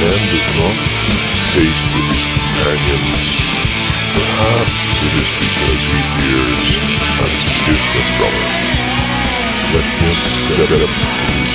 Man does not keep pace with his companions. Perhaps it is because he fears as different from. Let him step into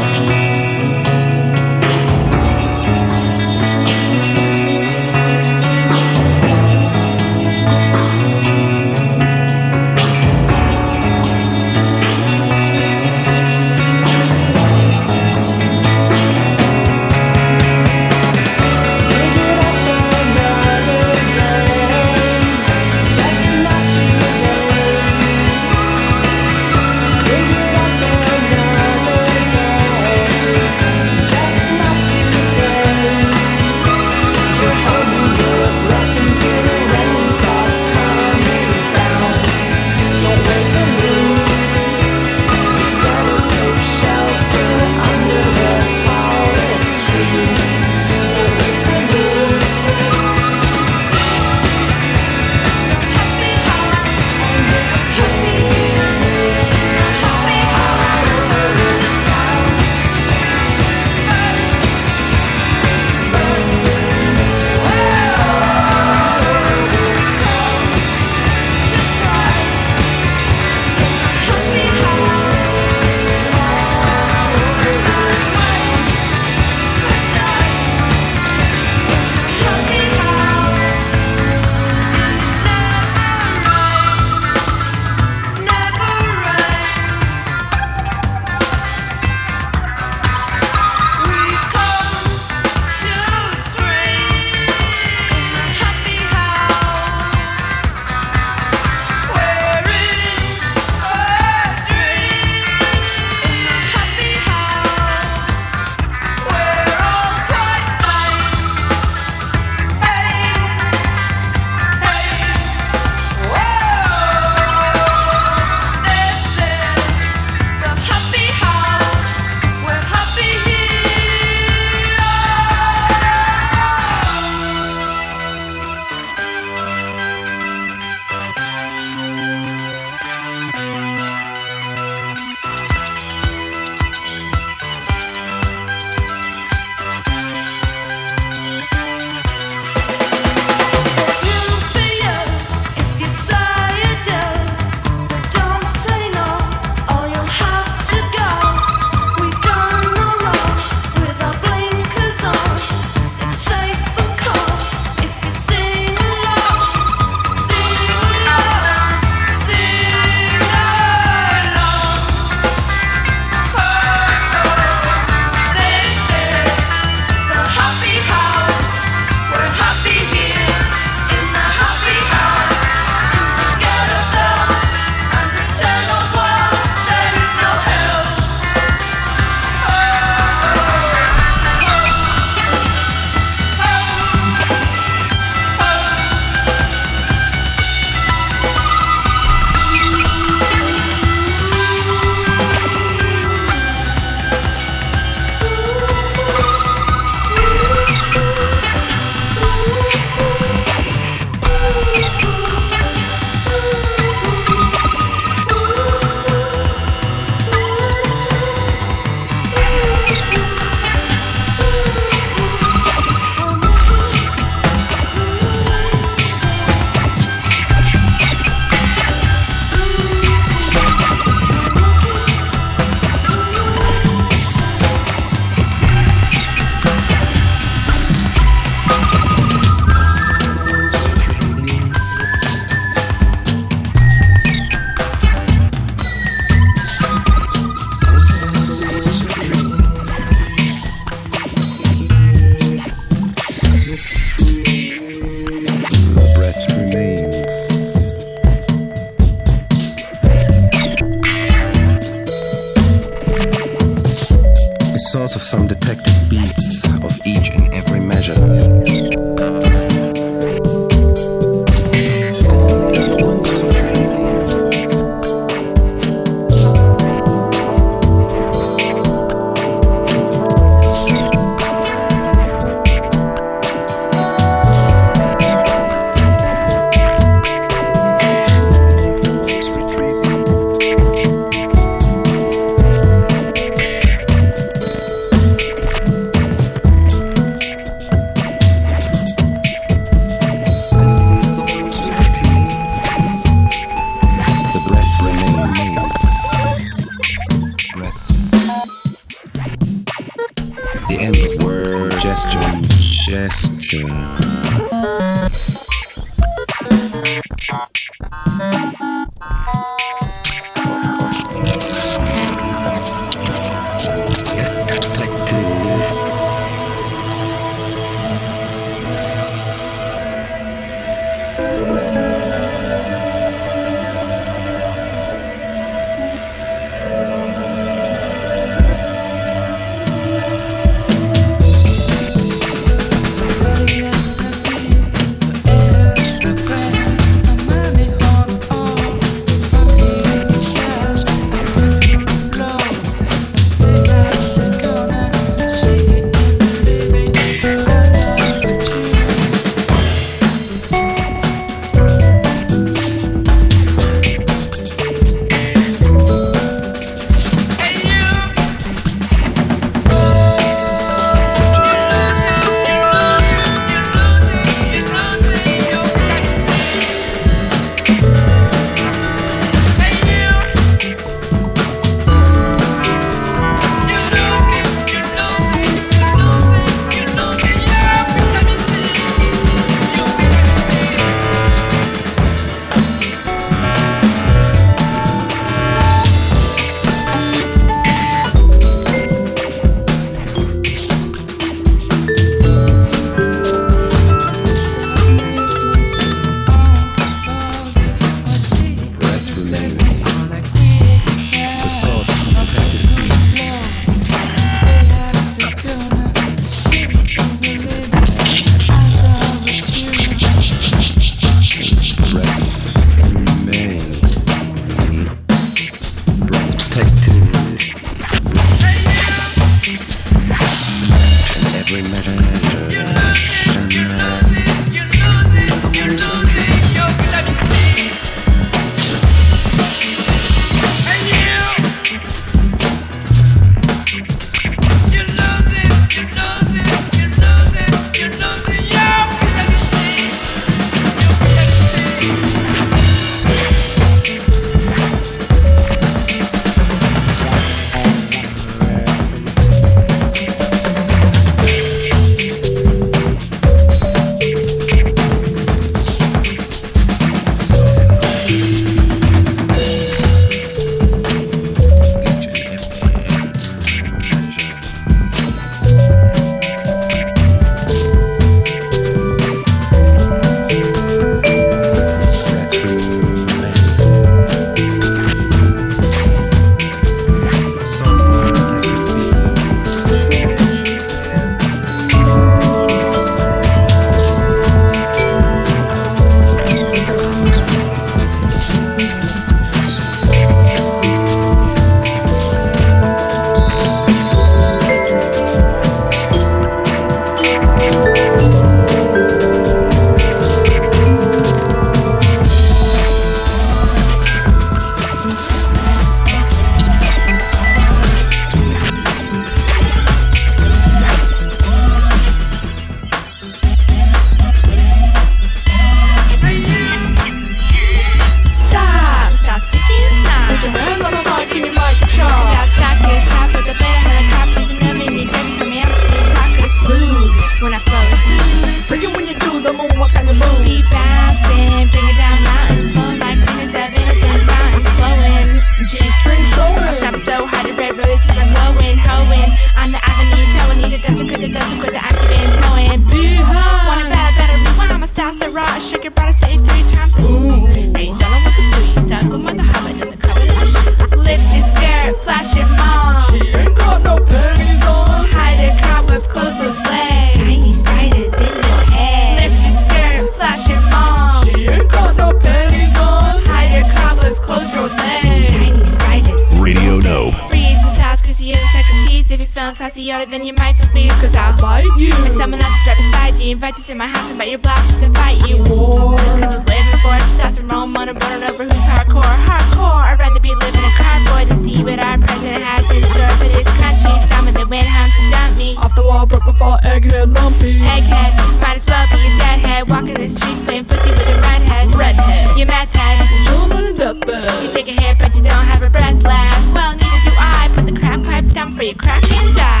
saucy older than you might feel fears Cause I'll bite you. Or someone else is right beside you Invite you to my house and bet your block to fight you. This country's living for testosterone burn over who's hardcore Hardcore. I'd rather be living in cardboard Than see what our president has in store for this country. Storming the wind, home to dump me. Off the wall, broke before egghead lumpy. Egghead, might as well be a deadhead Walking the streets playing footsie with a redhead. Redhead. You meth head. Gentleman in You deathbed take a hit but you don't have a breath left. Well neither do I. Put the crack pipe down for you crack and die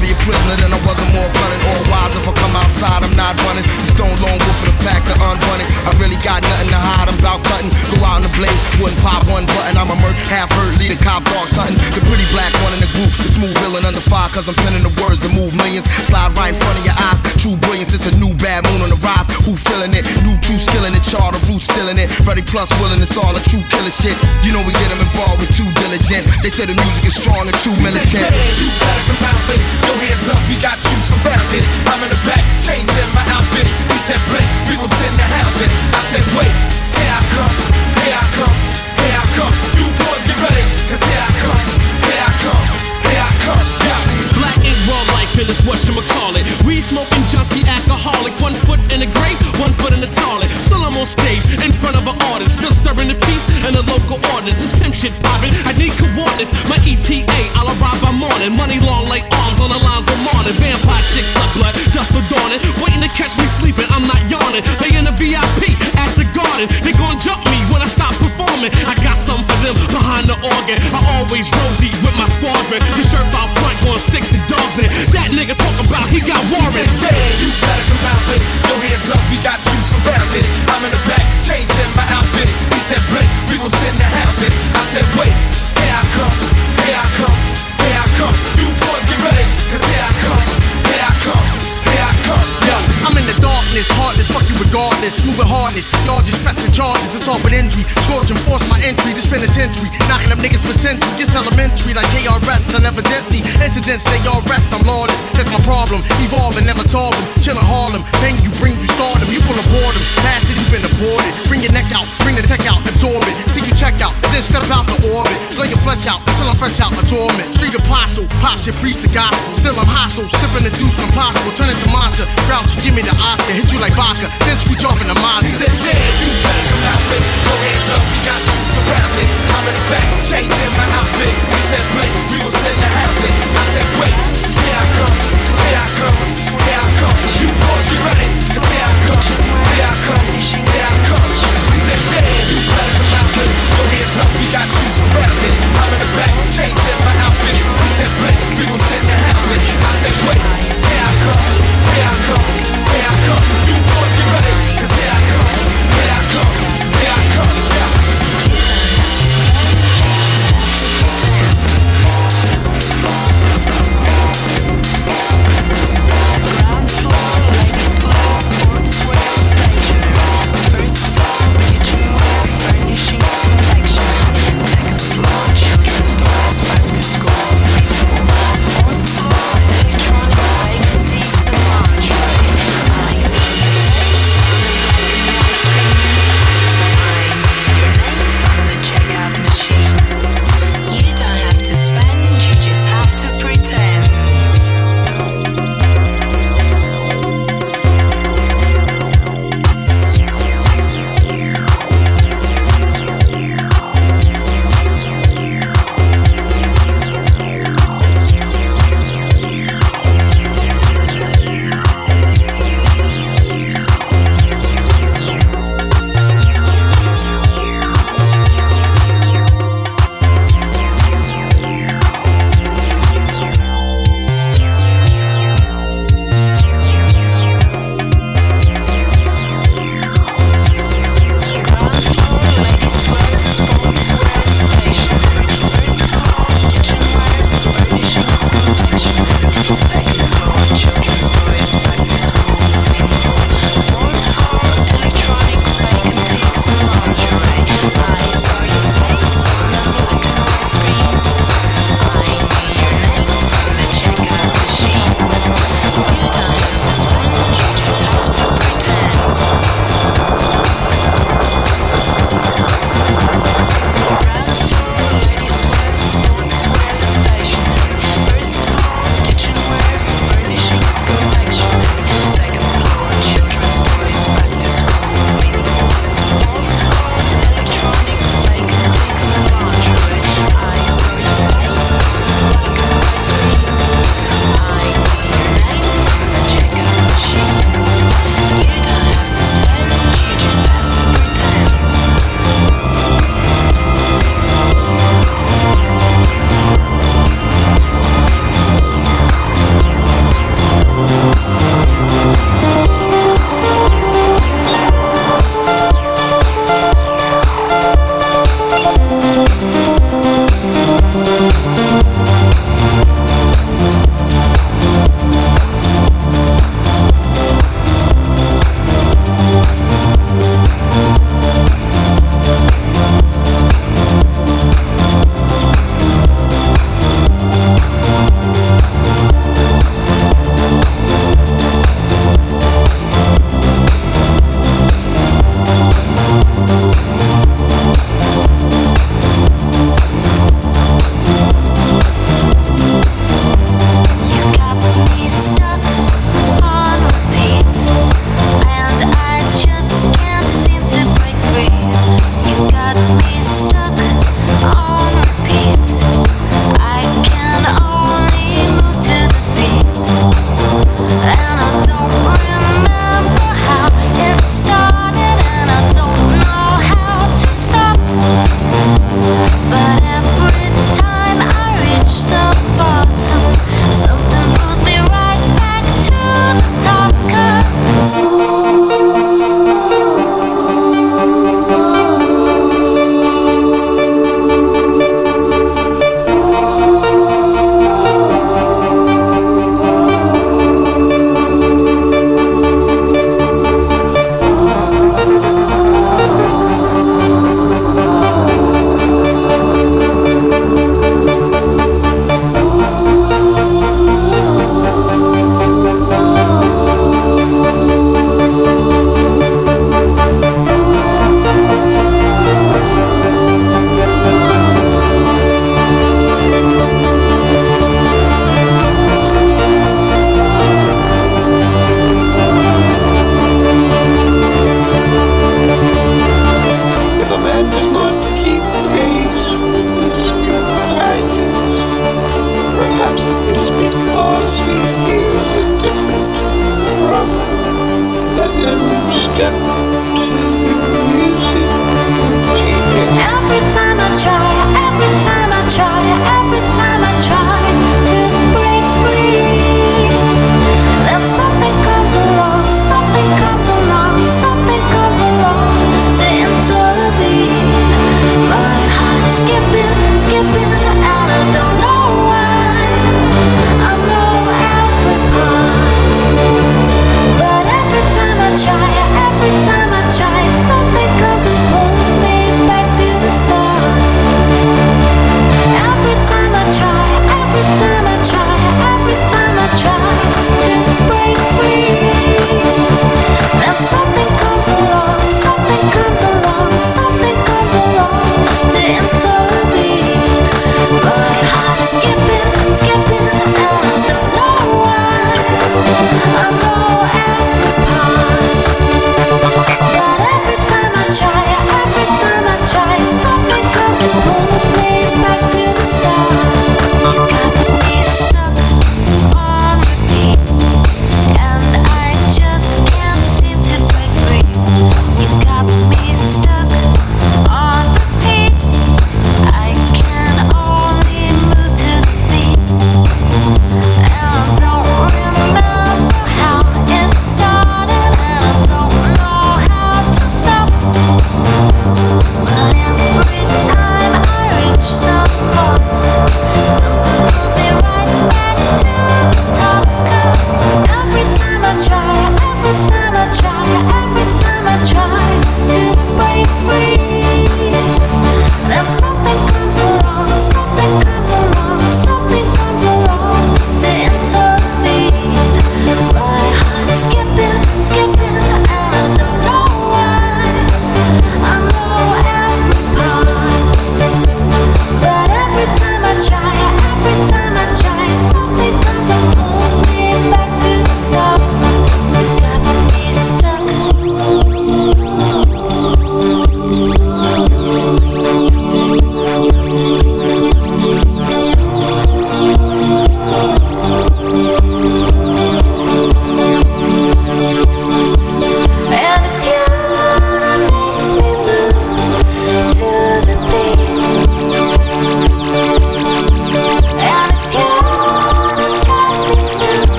be a prisoner than I wasn't more cunning or wise if I come outside, I'm not running. The stone lone wolf of the pack, the unrunning. I really got nothing to hide, I'm about cutting. Go out something. I'm a merc, half hurt, lead a cop dog something. The pretty black one in the group, the smooth villain under fire, cause I'm penning the words to move millions. Slide right in front of your eyes. True brilliance, it's a new bad moon on the rise. Who feeling it? New true skill in it, chart of roots still in it. Ready plus willing, it's all a true killer shit. You know we get them involved with too diligent. They say the music is strong and too militant. You better come out with your hands up, we got you surrounded. I'm in the back, changing my outfit. He said, Blink, we gon' send the housing. I said, wait, here I come, here I come, here I come. You boys get ready, cause here I come, here I come, here I come. Black raw call it. Weed smoking junkie, alcoholic. One foot in the grave, one foot in the toilet. Still I'm on stage in front of an. Still stirring the and the local. This pimp shit. I need coordinates. My ETA, I'll arrive by morning. Money long arms on the lines morning. Vampire chicks blood. Waiting to catch me sleeping, I'm not yawning. They in the VIP at the garden. They gon' jump me when I stop performing. I got something for them behind the organ. I always roll deep with my squadron. The shirt out front gon' stick the dogs in. That nigga talk about he got warrants. Yeah, you better come out with it. your hands up, we got you surrounded. I'm in the back, changing my outfit. He said, Blink, we gon' send the housing. I said, wait, here I come, here I come, here I come. You boys get ready, cause here I come, here darkness, heartless, fuck you regardless. Moving hardness, y'all just charges. It's all but injury. And force my entry, this penitentiary. Knocking them niggas for century. It's elementary like KRS, and evidently. Incidents, they all rest, I'm lawless. That's my problem. Evolving, never them. Chillin' Harlem. Pain you bring, you stardom. You full of boredom. It, you been deported. Bring your neck out, bring the tech out, absorb it out, then step out the orbit. Lay your flesh out until I'm fresh out the torment. Street apostle, pop shit, preach the gospel. Still I'm hostile, sipping the deuce from possible. Turn into monster, grouchy, give me the Oscar. Hit you like vodka, then switch off in the monster. He said, yeah, you better come out with your hands up, we got you surrounded. I'm in the back, changing my outfit. He said, wait, we was in the house. I said, wait, here I come, here I come, here I come. You boys, you ready? Cause here I come, here I come, here I come. He said, yeah, you better come out with Hands up, we got you surrounded. I'm in the back, changing my outfit. We said black, people sitting the housing. I said wait, here I come, here I come, here I come.